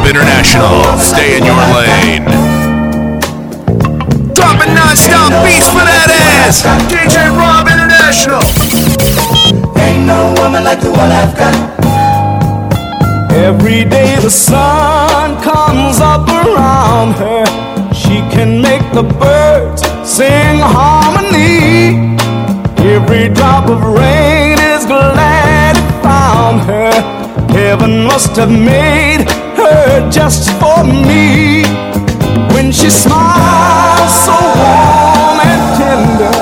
Rob International. Stay in your lane. Dropping non-stop beats for that ass. DJ Rob International. Ain't no woman like the one I've got. Every day the sun comes up around her. She can make the birds sing harmony. Every drop of rain is glad it found her. Heaven must have made her just for me. When she smiles so warm and tender,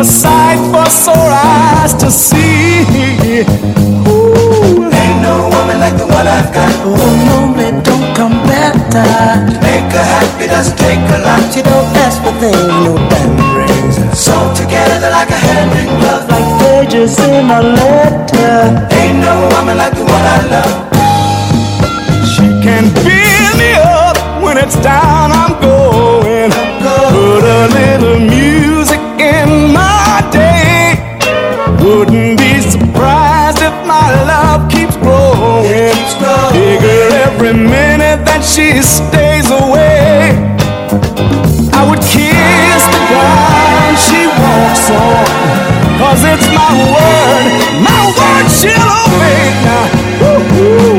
a sight for sore eyes to see. Ooh. Ain't no woman like the one I've got. Oh no, it don't come better. To make her happy doesn't take a lot. She don't ask for things, no diamond rings. Sewn together like a hand in glove. Like pages in a letter. Ain't no woman like it's down. I'm going. Put a little music in my day. Wouldn't be surprised if my love keeps growing. Bigger every minute that she stays away. I would kiss the ground she walks on. Cause it's my word, my word she'll obey now. Woo-hoo.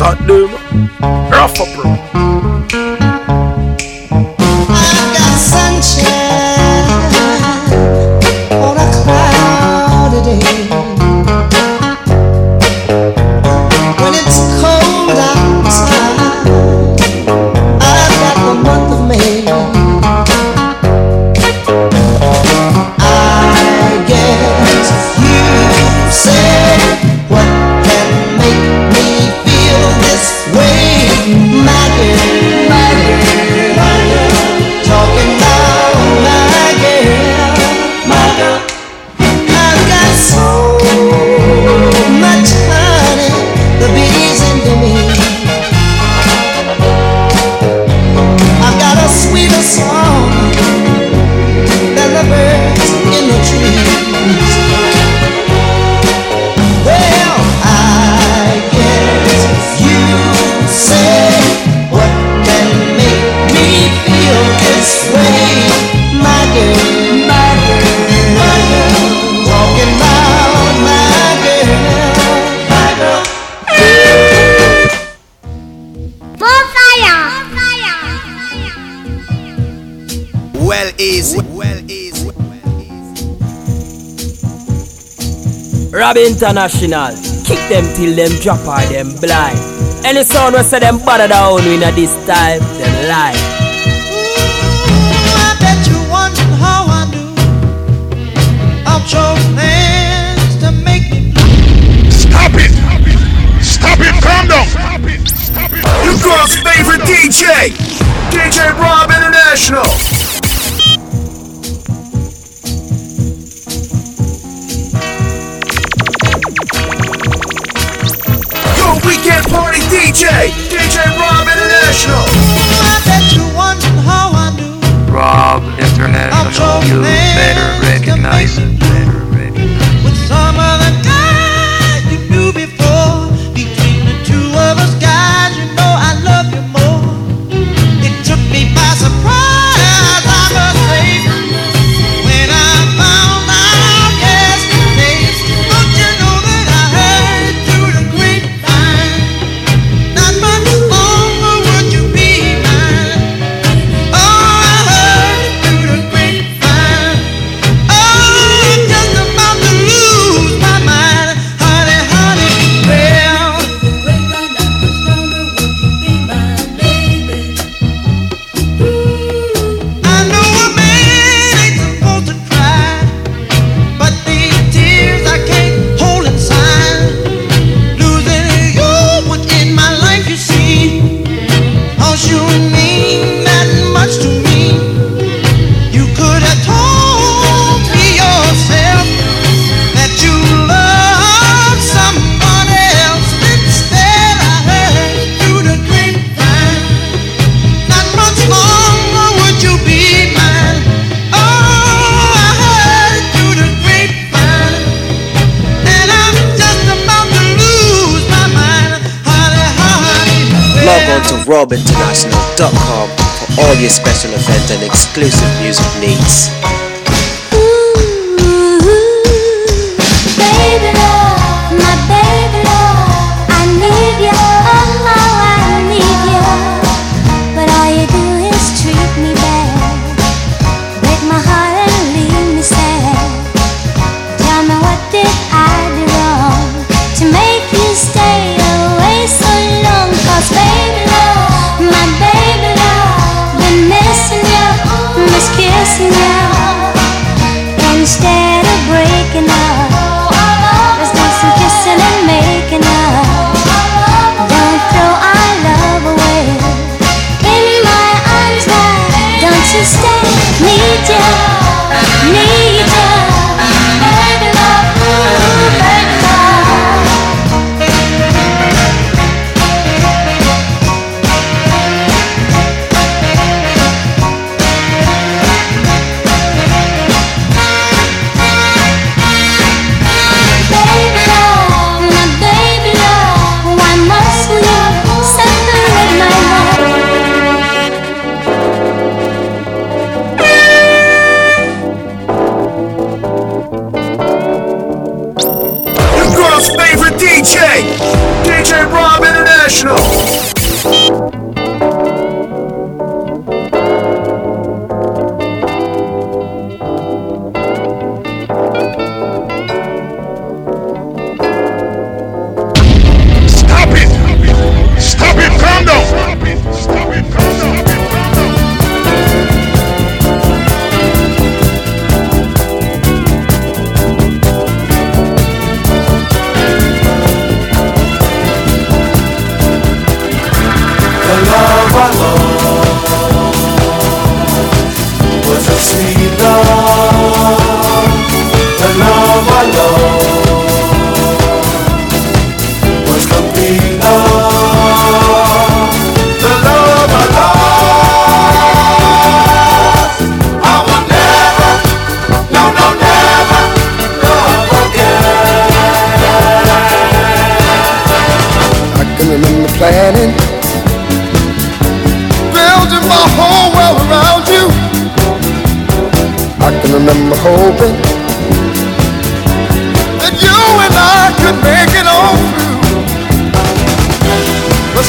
At them. Rough up. I Peace. Rob International. Kick them till them drop or them blind. Any sound we say them bother down in at this time, them lie. Mm, I bet you wonder how I knew of your plans to make me. Stop it! Stop it! Calm down! Stop it! Stop it! You girls' favorite DJ, DJ Rob International. You. robinternational.com for all your special event and exclusive music needs. follow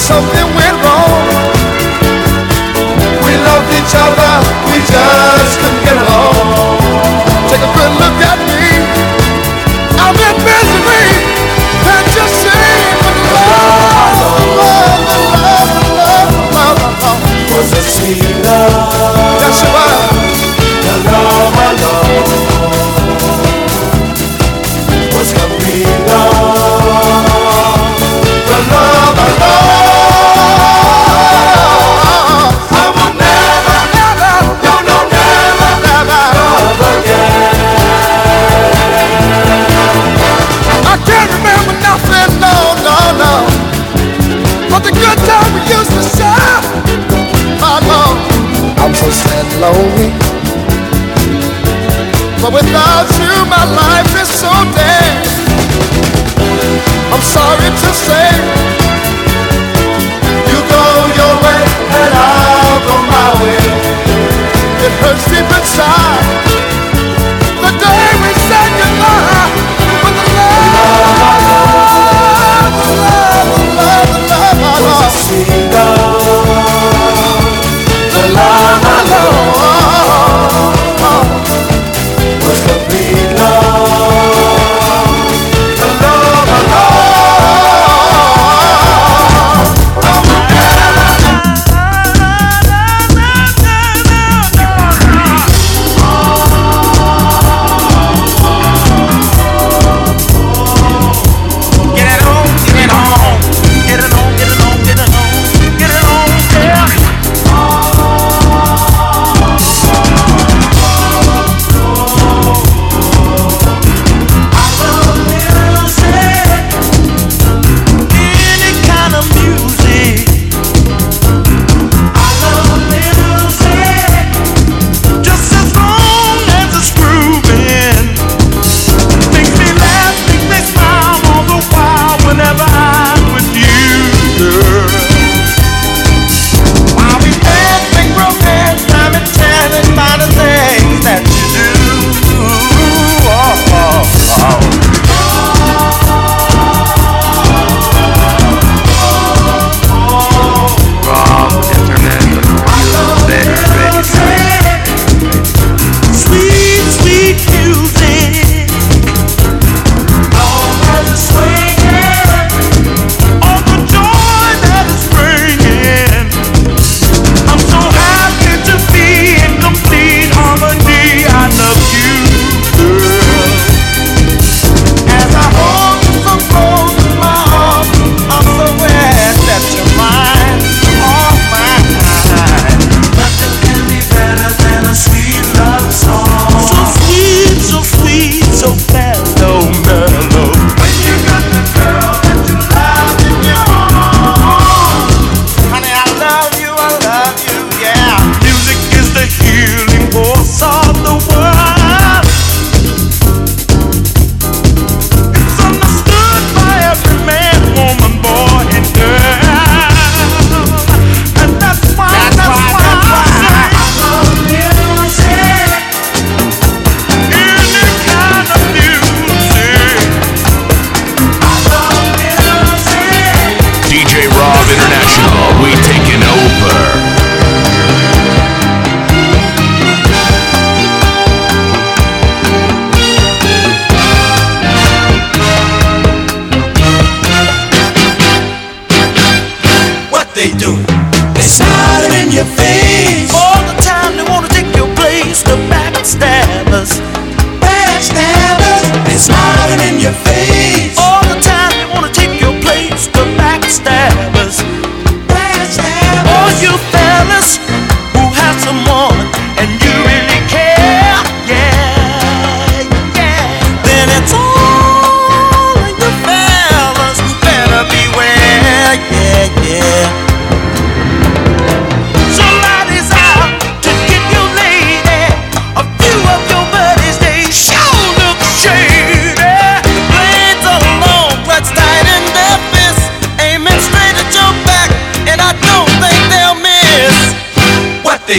something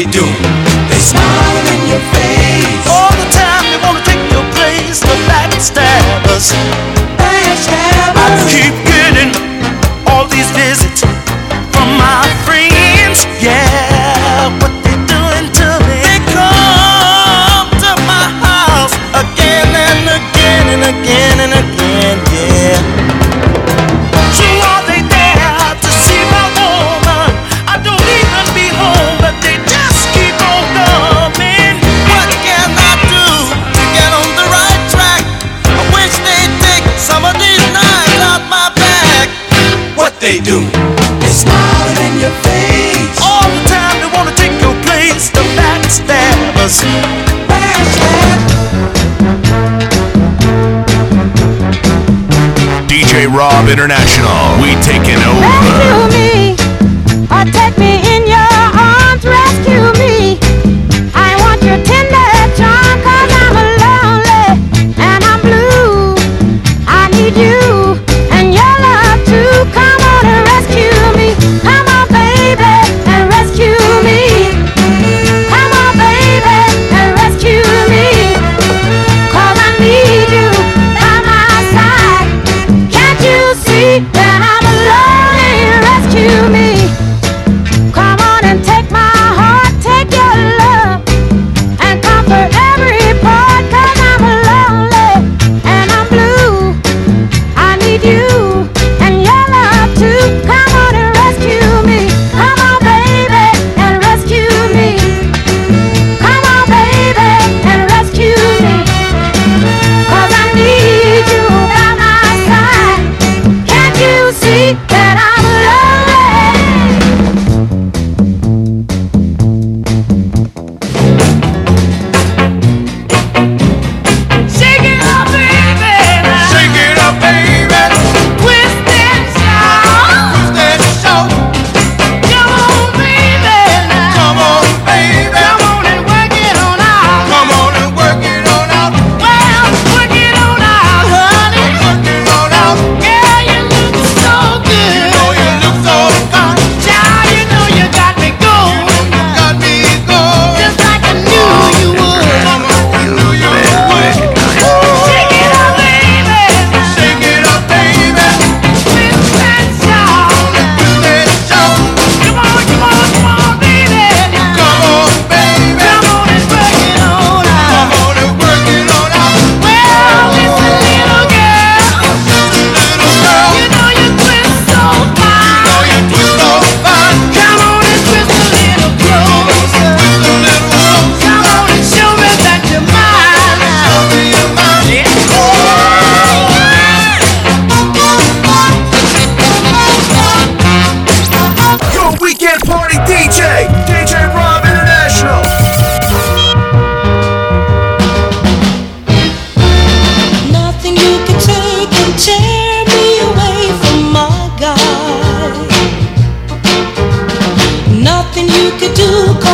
we do. Rob International. We taking over.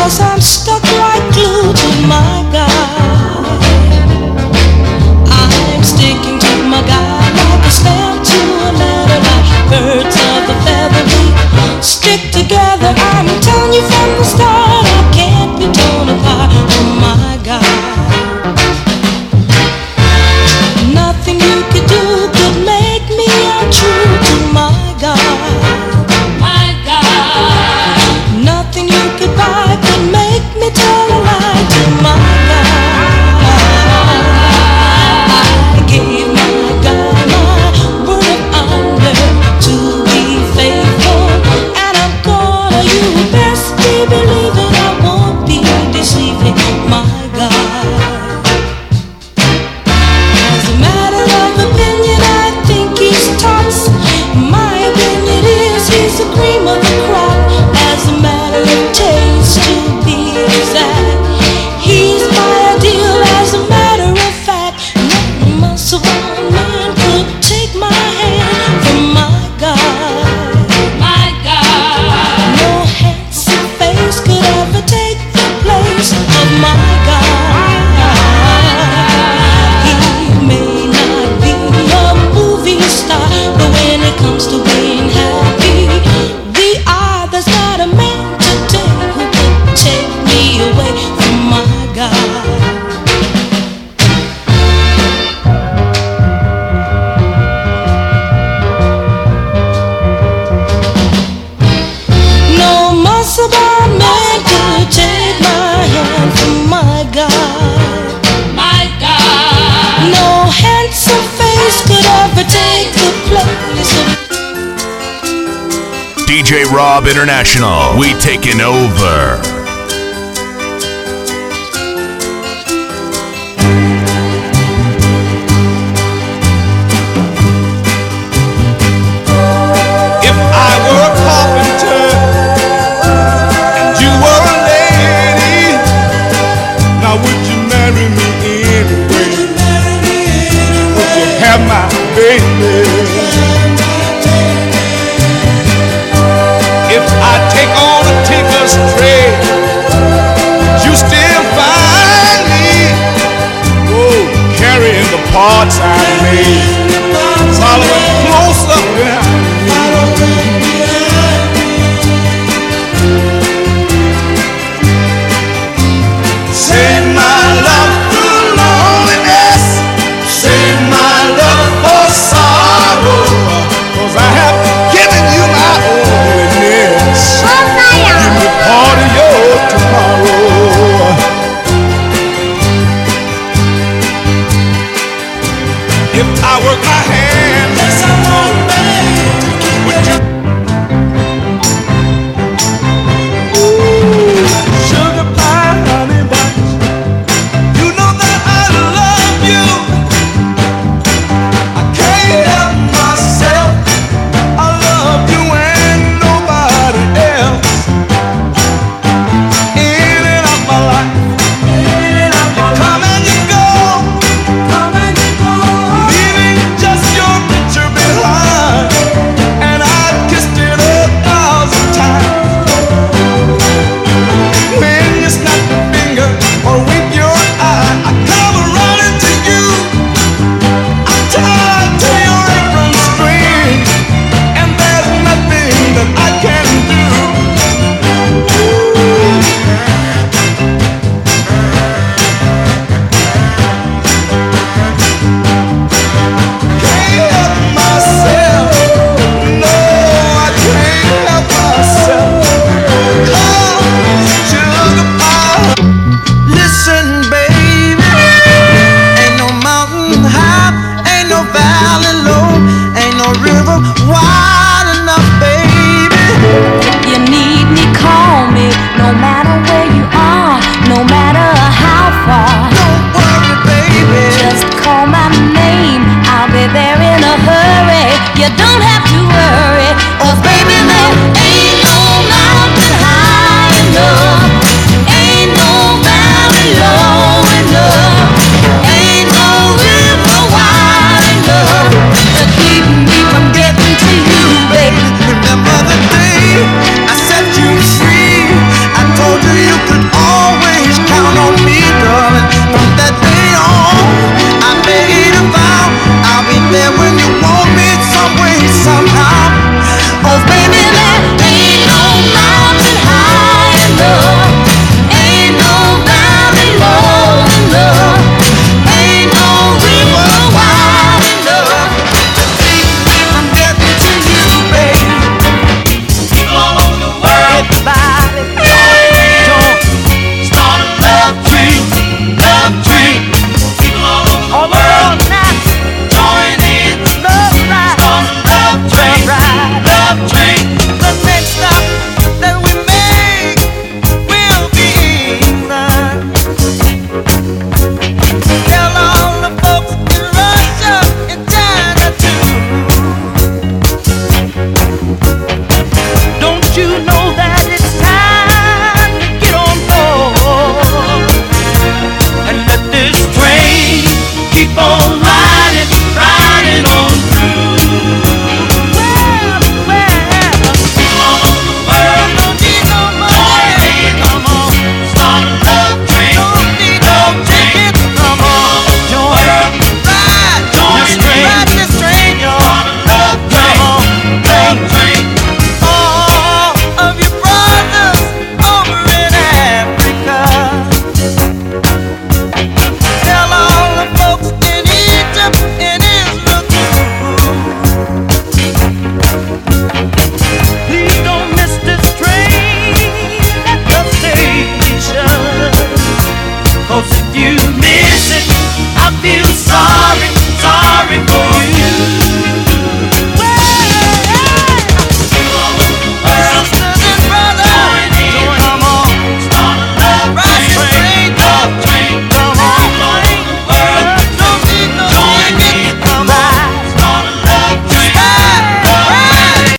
Cause I'm stuck right glued to my DJ Rob International. We taking over.